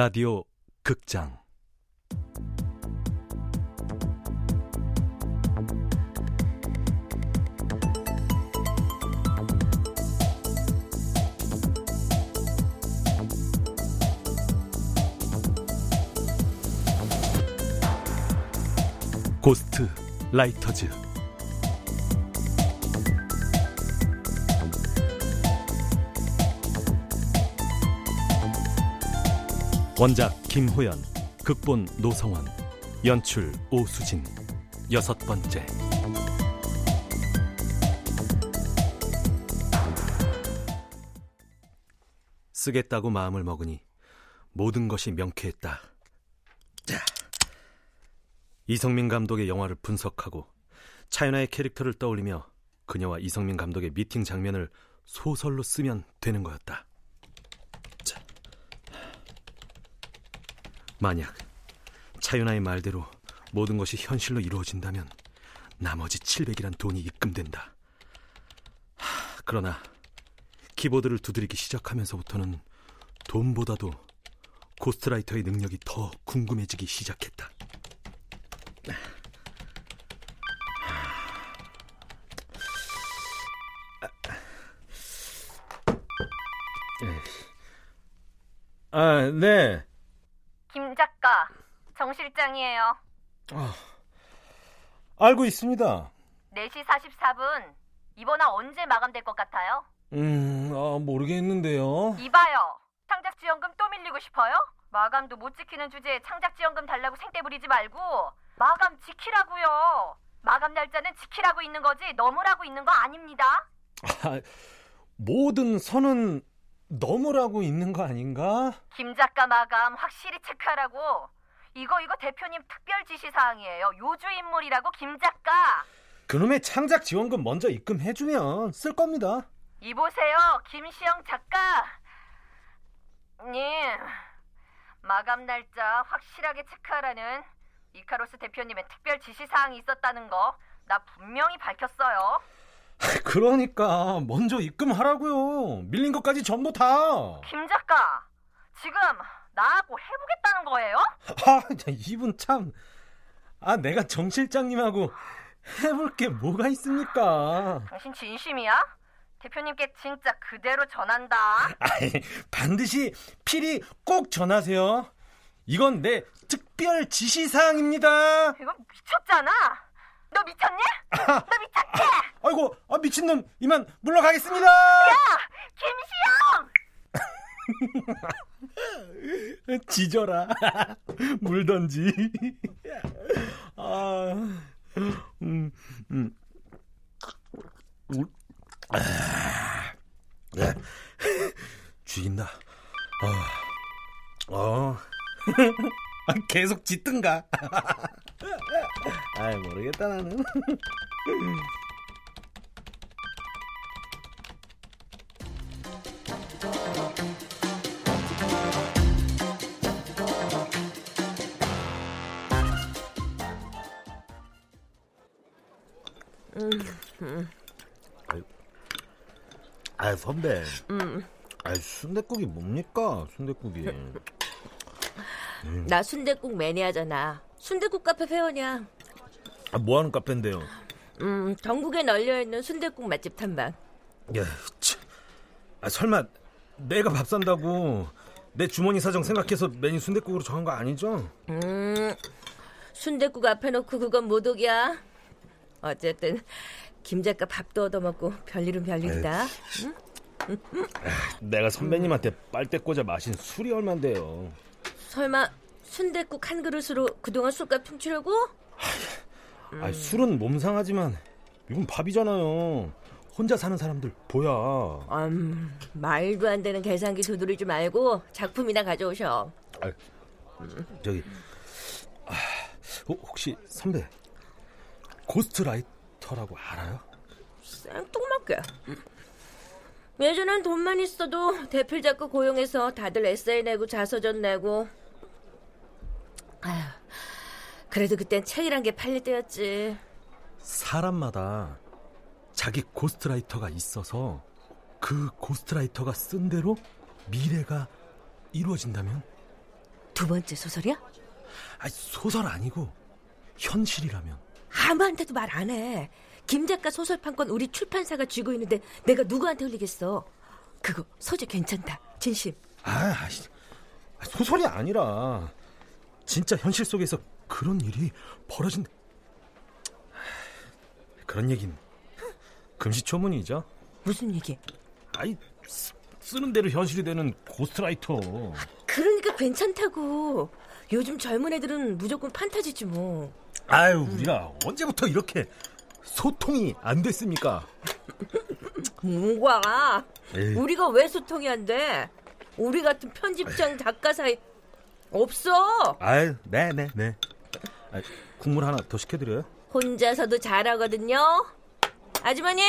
라디오 극장. 고스트 라이터즈 원작 김호연, 극본 노성원, 연출 오수진. 여섯 번째. 쓰겠다고 마음을 먹으니 모든 것이 명쾌했다. 자. 이성민 감독의 영화를 분석하고 차윤아의 캐릭터를 떠올리며 그녀와 이성민 감독의 미팅 장면을 소설로 쓰면 되는 거였다. 만약 차윤아의 말대로 모든 것이 현실로 이루어진다면 나머지 700이란 돈이 입금된다. 하, 그러나 키보드를 두드리기 시작하면서부터는 돈보다도 고스트라이터의 능력이 더 궁금해지기 시작했다. 아, 네. 정 실장이에요. 아, 알고 있습니다. 4시 44분. 이번화 언제 마감될 것 같아요? 음, 아, 모르겠는데요. 이봐요. 창작 지원금 또 밀리고 싶어요? 마감도 못 지키는 주제에 창작 지원금 달라고 생떼 부리지 말고 마감 지키라고요. 마감 날짜는 지키라고 있는 거지 너무라고 있는 거 아닙니다. 아, 모든 선은 너무라고 있는 거 아닌가? 김 작가 마감 확실히 체크하라고. 이거 이거 대표님 특별 지시 사항이에요. 요주 인물이라고 김 작가. 그놈의 창작 지원금 먼저 입금해주면 쓸 겁니다. 이보세요, 김시영 작가. 님, 마감 날짜 확실하게 체크하라는 이카로스 대표님의 특별 지시 사항이 있었다는 거 나 분명히 밝혔어요. 그러니까 먼저 입금하라고요. 밀린 것까지 전부 다. 김 작가, 지금 나하고 해보겠다는 거예요? 아, 이분 참. 아, 내가 정 실장님하고 해볼 게 뭐가 있습니까? 당신 진심이야? 대표님께 진짜 그대로 전한다. 아이, 반드시 필히 꼭 전하세요. 이건 내 특별 지시사항입니다. 이거 미쳤잖아. 너 미쳤니? 너 미쳤지? 아이고, 아, 미친놈, 이만 물러가겠습니다. 야, 김시영! 지져라. 물던지. 아, 음, 음. 아, 네. 죽인다. 어, 어. 계속 짖든가. 아 모르겠다 나는. 아 선배. 음. 아 순대국이 뭡니까 순대국이. 음. 나 순대국 매니아잖아. 순대국 카페 회원이야. 아, 뭐 하는 카페인데요? 음, 전국에 널려 있는 순대국 맛집 탐방. 야, 참. 아, 설마 내가 밥 산다고 내 주머니 사정 생각해서 메뉴 순대국으로 정한 거 아니죠? 음, 순대국 앞에 놓고 그건 모독이야. 어쨌든 김 작가 밥도 얻어먹고 별일은 별일이다. 응? 아, 내가 선배님한테 빨대 꽂아 마신 술이 얼만데요? 설마 순대국 한 그릇으로 그동안 술값 퉁치려고? 음. 아, 술은 몸 상하지만 이건 밥이잖아요. 혼자 사는 사람들 보여. 음, 말도 안 되는 계산기 두드리지 말고 작품이나 가져오셔. 아, 저기 아, 혹시 선배 ghostwriter라고 알아요? 생뚱맞게. 예전엔 돈만 있어도 대필 작가 고용해서 다들 에세이 내고 자서전 내고 아휴, 그래도 그땐 책이란 게 팔릴 때였지. 사람마다 자기 ghostwriter가 있어서 그 ghostwriter가 쓴 대로 미래가 이루어진다면? 두 번째 소설이야? 아, 소설 아니고 현실이라면. 아무한테도 말 안 해. 김 작가 소설 판권 우리 출판사가 쥐고 있는데 내가 누구한테 흘리겠어? 그거 소재 괜찮다. 진심. 아, 소설이 아니라 진짜 현실 속에서 그런 일이 벌어진 그런 얘긴 금시초문이죠. 무슨 얘기? 아이 쓰, 는 대로 현실이 되는 고스트라이터. 그러니까 괜찮다고. 요즘 젊은 애들은 무조건 판타지지 뭐. 아유, 우리가 언제부터 이렇게 소통이 안 됐습니까? 뭐가? 우리가 왜 소통이 안 돼? 우리 같은 편집장 작가 사이 없어. 아유, 네, 네, 네. 아, 국물 하나 더 시켜드려요? 혼자서도 잘하거든요. 아주머니!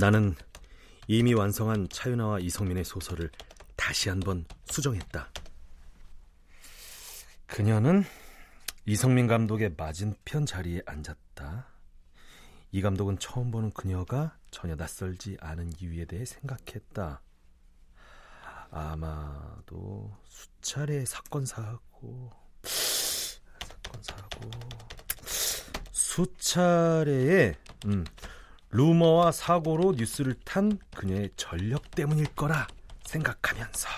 나는 이미 완성한 차윤아와 이성민의 소설을 다시 한번 수정했다. 그녀는 이성민 감독의 맞은편 자리에 앉았다. 이 감독은 처음 보는 그녀가 전혀 낯설지 않은 이유에 대해 생각했다. 아마도 수차례 사건 사고 사건 사고 수차례의 음, 루머와 사고로 뉴스를 탄 그녀의 전력 때문일 거라 생각하면서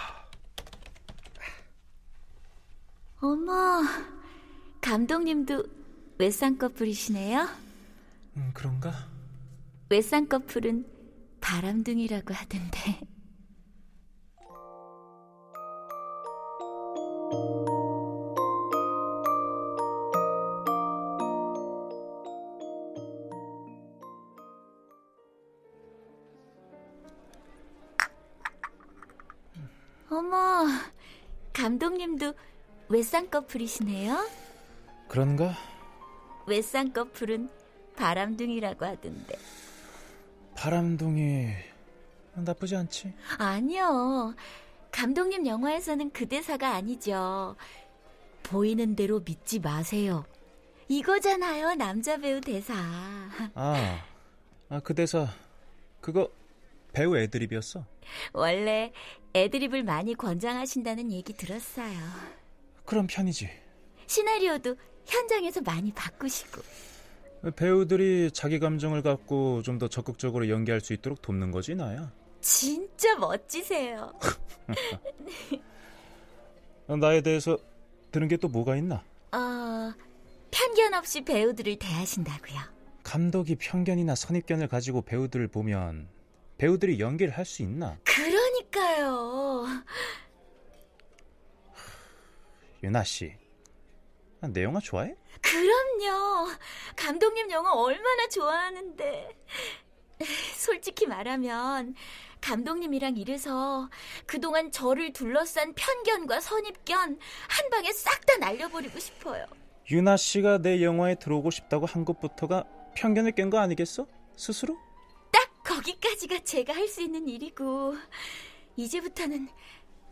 어머 감독님도 외쌍꺼풀이시네요? 음, 그런가? 외쌍꺼풀은 바람둥이라고 하던데. 외쌍꺼풀이시네요? 그런가? 외쌍꺼풀은 바람둥이라고 하던데. 바람둥이 나쁘지 않지? 아니요. 감독님 영화에서는 그 대사가 아니죠. 보이는 대로 믿지 마세요. 이거잖아요, 남자 배우 대사. 아, 아, 그 대사. 그거 배우 애드립이었어? 원래 애드립을 많이 권장하신다는 얘기 들었어요. 그럼 편이지. 시나리오도 현장에서 많이 바꾸시고. 배우들이 자기 감정을 갖고 좀 더 적극적으로 연기할 수 있도록 돕는 거지, 나야. 진짜 멋지세요. 나에 대해서 들은 게 또 뭐가 있나? 어, 편견 없이 배우들을 대하신다고요. 감독이 편견이나 선입견을 가지고 배우들을 보면 배우들이 연기를 할 수 있나? 그러니까요. 유나 씨, 내 영화 좋아해? 그럼요. 감독님 영화 얼마나 좋아하는데. 솔직히 말하면 감독님이랑 일해서 그동안 저를 둘러싼 편견과 선입견 한 방에 싹 다 날려버리고 싶어요. 유나 씨가 내 영화에 들어오고 싶다고 한 것부터가 편견을 깬 거 아니겠어? 스스로? 딱 거기까지가 제가 할 수 있는 일이고 이제부터는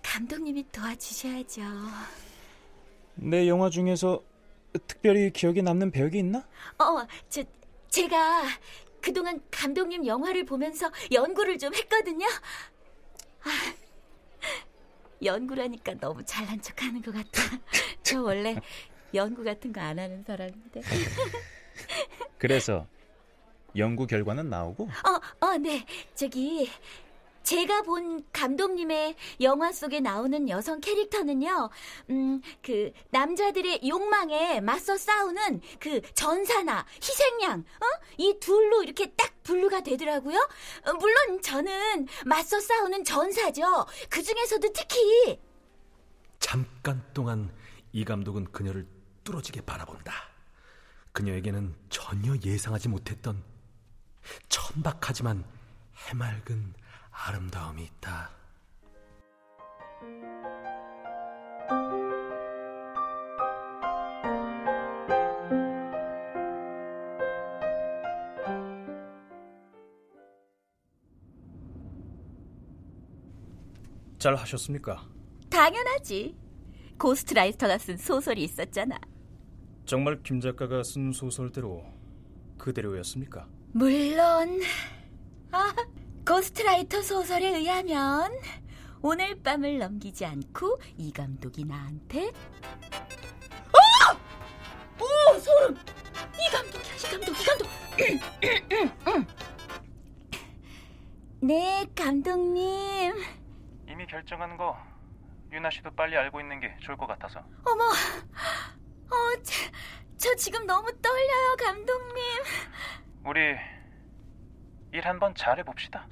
감독님이 도와주셔야죠. 내 영화 중에서 특별히 기억에 남는 배역이 있나? 어, 저 제가 그동안 감독님 영화를 보면서 연구를 좀 했거든요. 아, 연구라니까 너무 잘난 척 하는 것 같아. 저 원래 연구 같은 거 안 하는 사람인데. 그래서 연구 결과는 나오고? 어, 어, 네. 저기 제가 본 감독님의 영화 속에 나오는 여성 캐릭터는요, 음, 그, 남자들의 욕망에 맞서 싸우는 그 전사나 희생양, 어? 이 둘로 이렇게 딱 분류가 되더라고요. 어, 물론 저는 맞서 싸우는 전사죠. 그 중에서도 특히. 잠깐 동안 이 감독은 그녀를 뚫어지게 바라본다. 그녀에게는 전혀 예상하지 못했던 천박하지만 해맑은 아름다움이 있다. 잘 하셨습니까? 당연하지. ghostwriter가 쓴 소설이 있었잖아. 정말 김 작가가 쓴 소설대로 그대로였습니까? 물론 아, ghostwriter 소설에 의하면 오늘 밤을 넘기지 않고 이 감독이 나한테 어! 오 소름! 이 감독이야 이 감독 이 감독 네 감독님 이미 결정한 거 유나 씨도 빨리 알고 있는 게 좋을 것 같아서. 어머 어, 저, 저 지금 너무 떨려요 감독님 우리 일 한번 잘해 봅시다.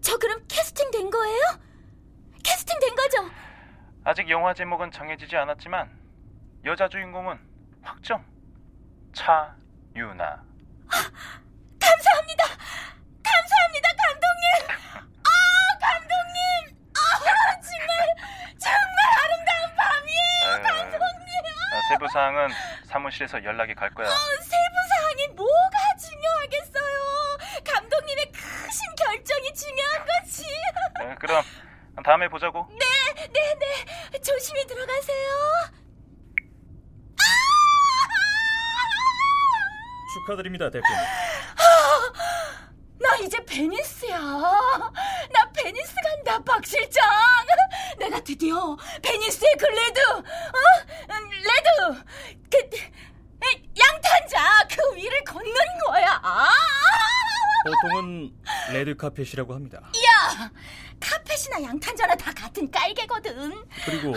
저 그럼 캐스팅 된 거예요? 캐스팅 된 거죠? 아직 영화 제목은 정해지지 않았지만 여자 주인공은 확정. 차유나. 감사합니다. 감사합니다, 감독님. 아, 감독님. 아, 정말 정말 아름다운 밤이에요, 감독님. 아, 세부 사항은 사무실에서 연락이 갈 거야. 어, 세부 사항이 뭐 다음에 보자고. 네, 네, 네. 조심히 들어가세요. 축하드립니다, 대표님. 나 이제 베니스야. 나 베니스 간다, 박 실장. 내가 드디어 베니스의 그 red, 어? 음, red, 그 에, 양탄자 그 위를 걷는 거야. 아! 보통은 레드 카펫이라고 합니다. 야, 카펫이나 양탄자나 다 같은 깔개거든. 그리고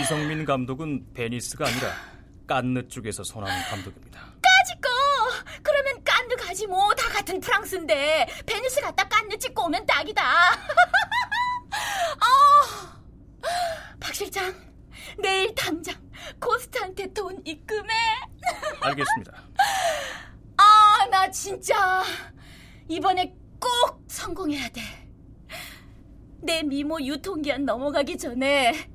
이성민 감독은 베니스가 아니라 깐느 쪽에서 선호하는 감독입니다. 까짓거. 그러면 깐느 가지 뭐 다 같은 프랑스인데 베니스 갔다 깐느 찍고 오면 딱이다. 아, 박 실장, 내일 당장 ghost한테 돈 입금해. 알겠습니다. 아, 나 진짜 이번에 꼭 성공해야 돼. 내 미모 유통기한 넘어가기 전에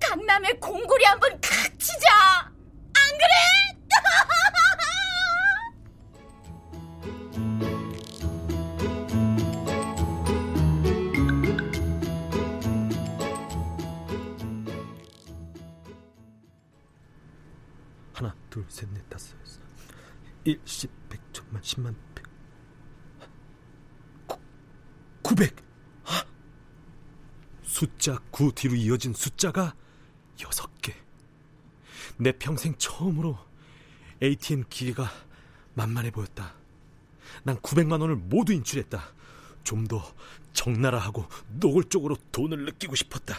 강남에 공구리 한번 칵 치자. 안 그래? 하나, 둘, 셋, 넷, 다섯, 여섯, 일, 십, 백, 천만, 십만, 백, 구, 구백. 하! 숫자 구 뒤로 이어진 숫자가 여섯 개. 내 평생 처음으로 ATM 기계가 만만해 보였다. 난 900만 원을 모두 인출했다. 좀 더 적나라하고 노골적으로 돈을 느끼고 싶었다.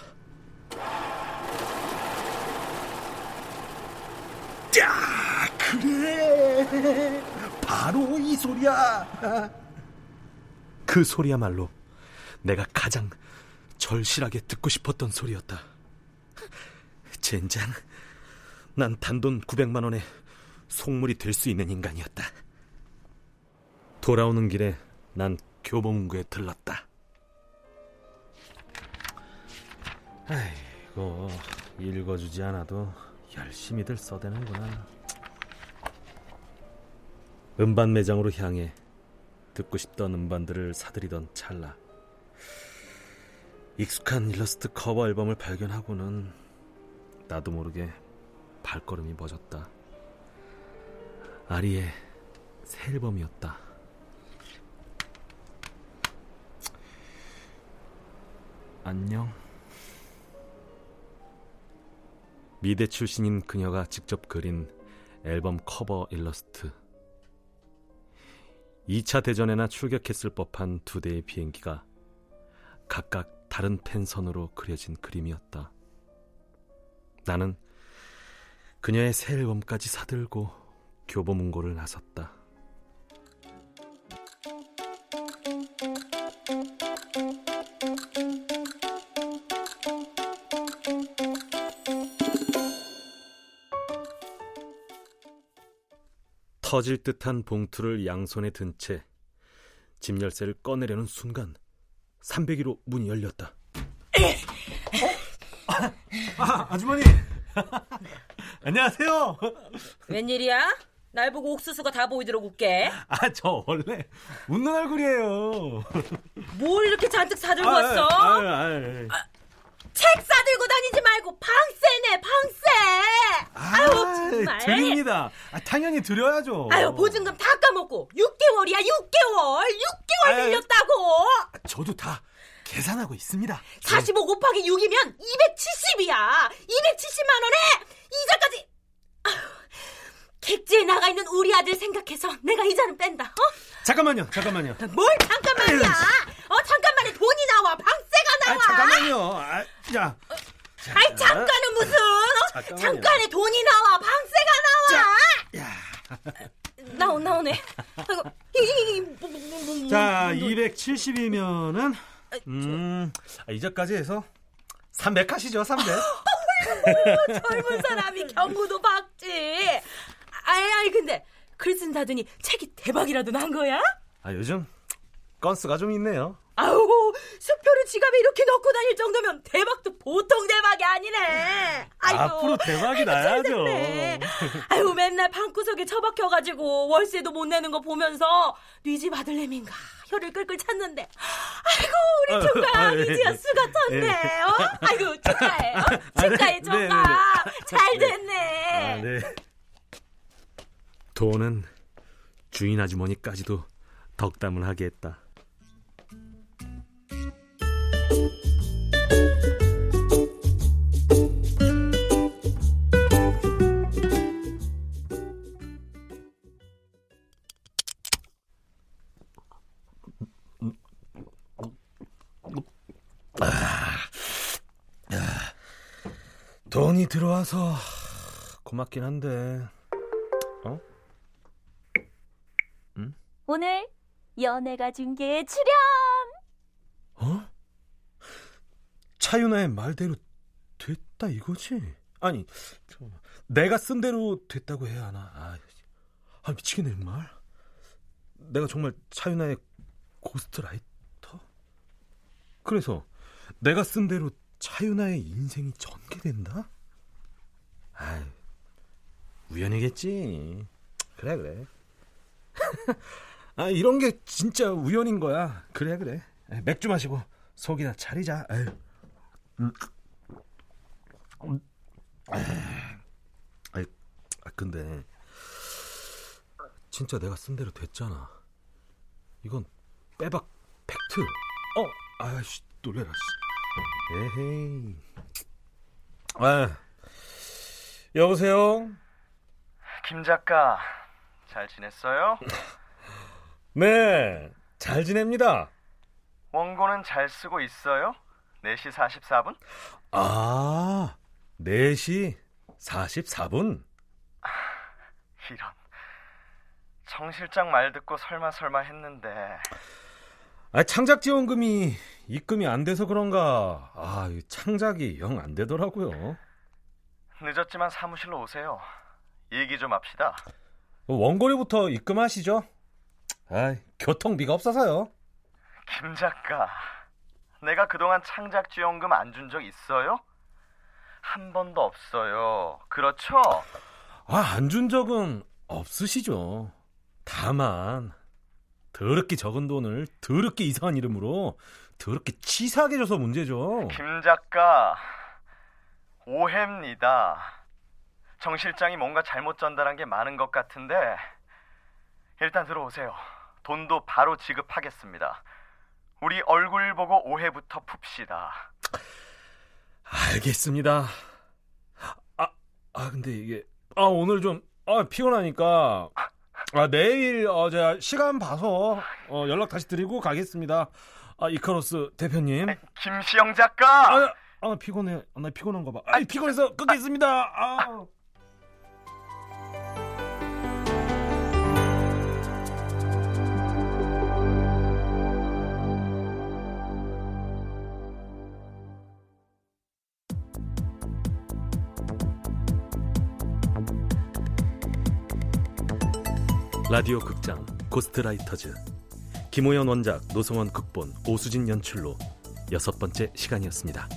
야, 그래. 바로 이 소리야. 그 소리야말로 내가 가장 절실하게 듣고 싶었던 소리였다. 젠장, 난 단돈 900만 원에 속물이 될 수 있는 인간이었다. 돌아오는 길에 난 교보문고에 들렀다. 아이고, 읽어주지 않아도 열심히들 써대는구나. 음반 매장으로 향해 듣고 싶던 음반들을 사들이던 찰나. 익숙한 일러스트 커버 앨범을 발견하고는 나도 모르게 발걸음이 멎었다. 아리의 새 앨범이었다. 안녕. 미대 출신인 그녀가 직접 그린 앨범 커버 일러스트. 2차 대전에나 출격했을 법한 두 대의 비행기가 각각 다른 펜선으로 그려진 그림이었다. 나는 그녀의 새 앨범까지 사들고 교보문고를 나섰다. 터질 듯한 봉투를 양손에 든 채 집 열쇠를 꺼내려는 순간 301호 문이 열렸다. 아, 아주머니. 안녕하세요. 웬일이야? 날 보고 옥수수가 다 보이도록 웃게. 아, 저 원래 웃는 얼굴이에요. 뭘 이렇게 잔뜩 사들고 아, 왔어? 아, 아, 아. 책 싸들고 다니지 말고 방세네 방세. 아 유 정말. 드립니다. 아, 당연히 드려야죠. 아유 보증금 다 까먹고 6개월이야 6개월 6개월 아유. 빌렸다고. 저도 다 계산하고 있습니다. 45 곱하기 6이면 270이야. 270만 원에 이자까지. 객지에 나가 있는 우리 아들 생각해서 내가 이자는 뺀다. 어? 잠깐만요, 잠깐만요. 뭘 잠깐만이야. 어 잠깐만에 돈이 나와. 방 세가 아, 나와. 잠깐만요. 아, 자, 아이 잠깐은 무슨? 어? 잠깐에 돈이 나와. 방세가 나와. 나오 나오네. 아이고 이, 이, 뭐, 뭐, 뭐, 뭐, 자, 뭐, 270이면은 음, 아, 이자까지 해서 300 하시죠, 300. 젊은 사람이 경구도 박지. 아이, 아이, 근데 글 쓴다더니 책이 대박이라도 난 거야? 아, 요즘 건수가 좀 있네요. 아우, 수표를 지갑에 이렇게 넣고 다닐 정도면 대박도 보통 대박이 아니네. 아이고, 앞으로 대박이 아이고, 나야죠. 아유, 맨날 방구석에 처박혀가지고 월세도 못 내는 거 보면서 네 집 아들내미인가 혀를 끌끌 찼는데 아이고 우리 아, 조카 아, 예, 이지야 예. 수가 텄네. 어? 아이고 축하해. 어? 축하해 네, 조카. 네, 네. 잘 됐네. 아, 네. 돈은 주인 아주머니까지도 덕담을 하게 했다. 돈이 들어와서 고맙긴 한데 어? 오늘 연애가 중계에 출연. 어? 차윤아의 말대로 됐다 이거지? 아니, 저, 내가 쓴 대로 됐다고 해야 하나? 아, 아 미치겠네 정말. 내가 정말 차윤아의 고스트라이터? 그래서 내가 쓴 대로 차윤아의 인생이 전개된다? 아, 우연이겠지. 그래 그래. 아 이런 게 진짜 우연인 거야. 그래 그래. 맥주 마시고 속이나 차리자. 에휴. 음. 음. 아이, 아 근데 진짜 내가 쓴 대로 됐잖아. 이건 빼박 팩트. 어, 아씨 놀래라. 씨. 에헤이. 아, 여보세요. 김 작가 잘 지냈어요? 네, 잘 지냅니다. 원고는 잘 쓰고 있어요? 4시 44분? 아, 4시 44분? 이런 정 실장 말 듣고 설마 설마 했는데 아, 창작 지원금이 입금이 안 돼서 그런가. 아, 이 창작이 영 안 되더라고요. 늦었지만 사무실로 오세요 얘기 좀 합시다 원고료부터 입금하시죠. 아, 교통비가 없어서요. 김 작가 내가 그동안 창작 지원금 안 준 적 있어요? 한 번도 없어요 그렇죠? 아, 안 준 적은 없으시죠. 다만 더럽게 적은 돈을 더럽게 이상한 이름으로 더럽게 치사하게 줘서 문제죠. 김 작가 오해입니다. 정 실장이 뭔가 잘못 전달한 게 많은 것 같은데 일단 들어오세요. 돈도 바로 지급하겠습니다. 우리 얼굴 보고 오해부터 풉시다. 알겠습니다. 아, 아 근데 이게 아 오늘 좀 아, 피곤하니까 아 내일 어 제가 시간 봐서 어, 연락 다시 드리고 가겠습니다. 아 이카로스 대표님. 김시영 작가! 아, 아 피곤해. 아, 나 피곤한가 봐. 아 피곤해서 끊겠습니다. 아. 라디오 극장 고스트라이터즈 김호연 원작 노성원 극본 오수진 연출로 여섯 번째 시간이었습니다.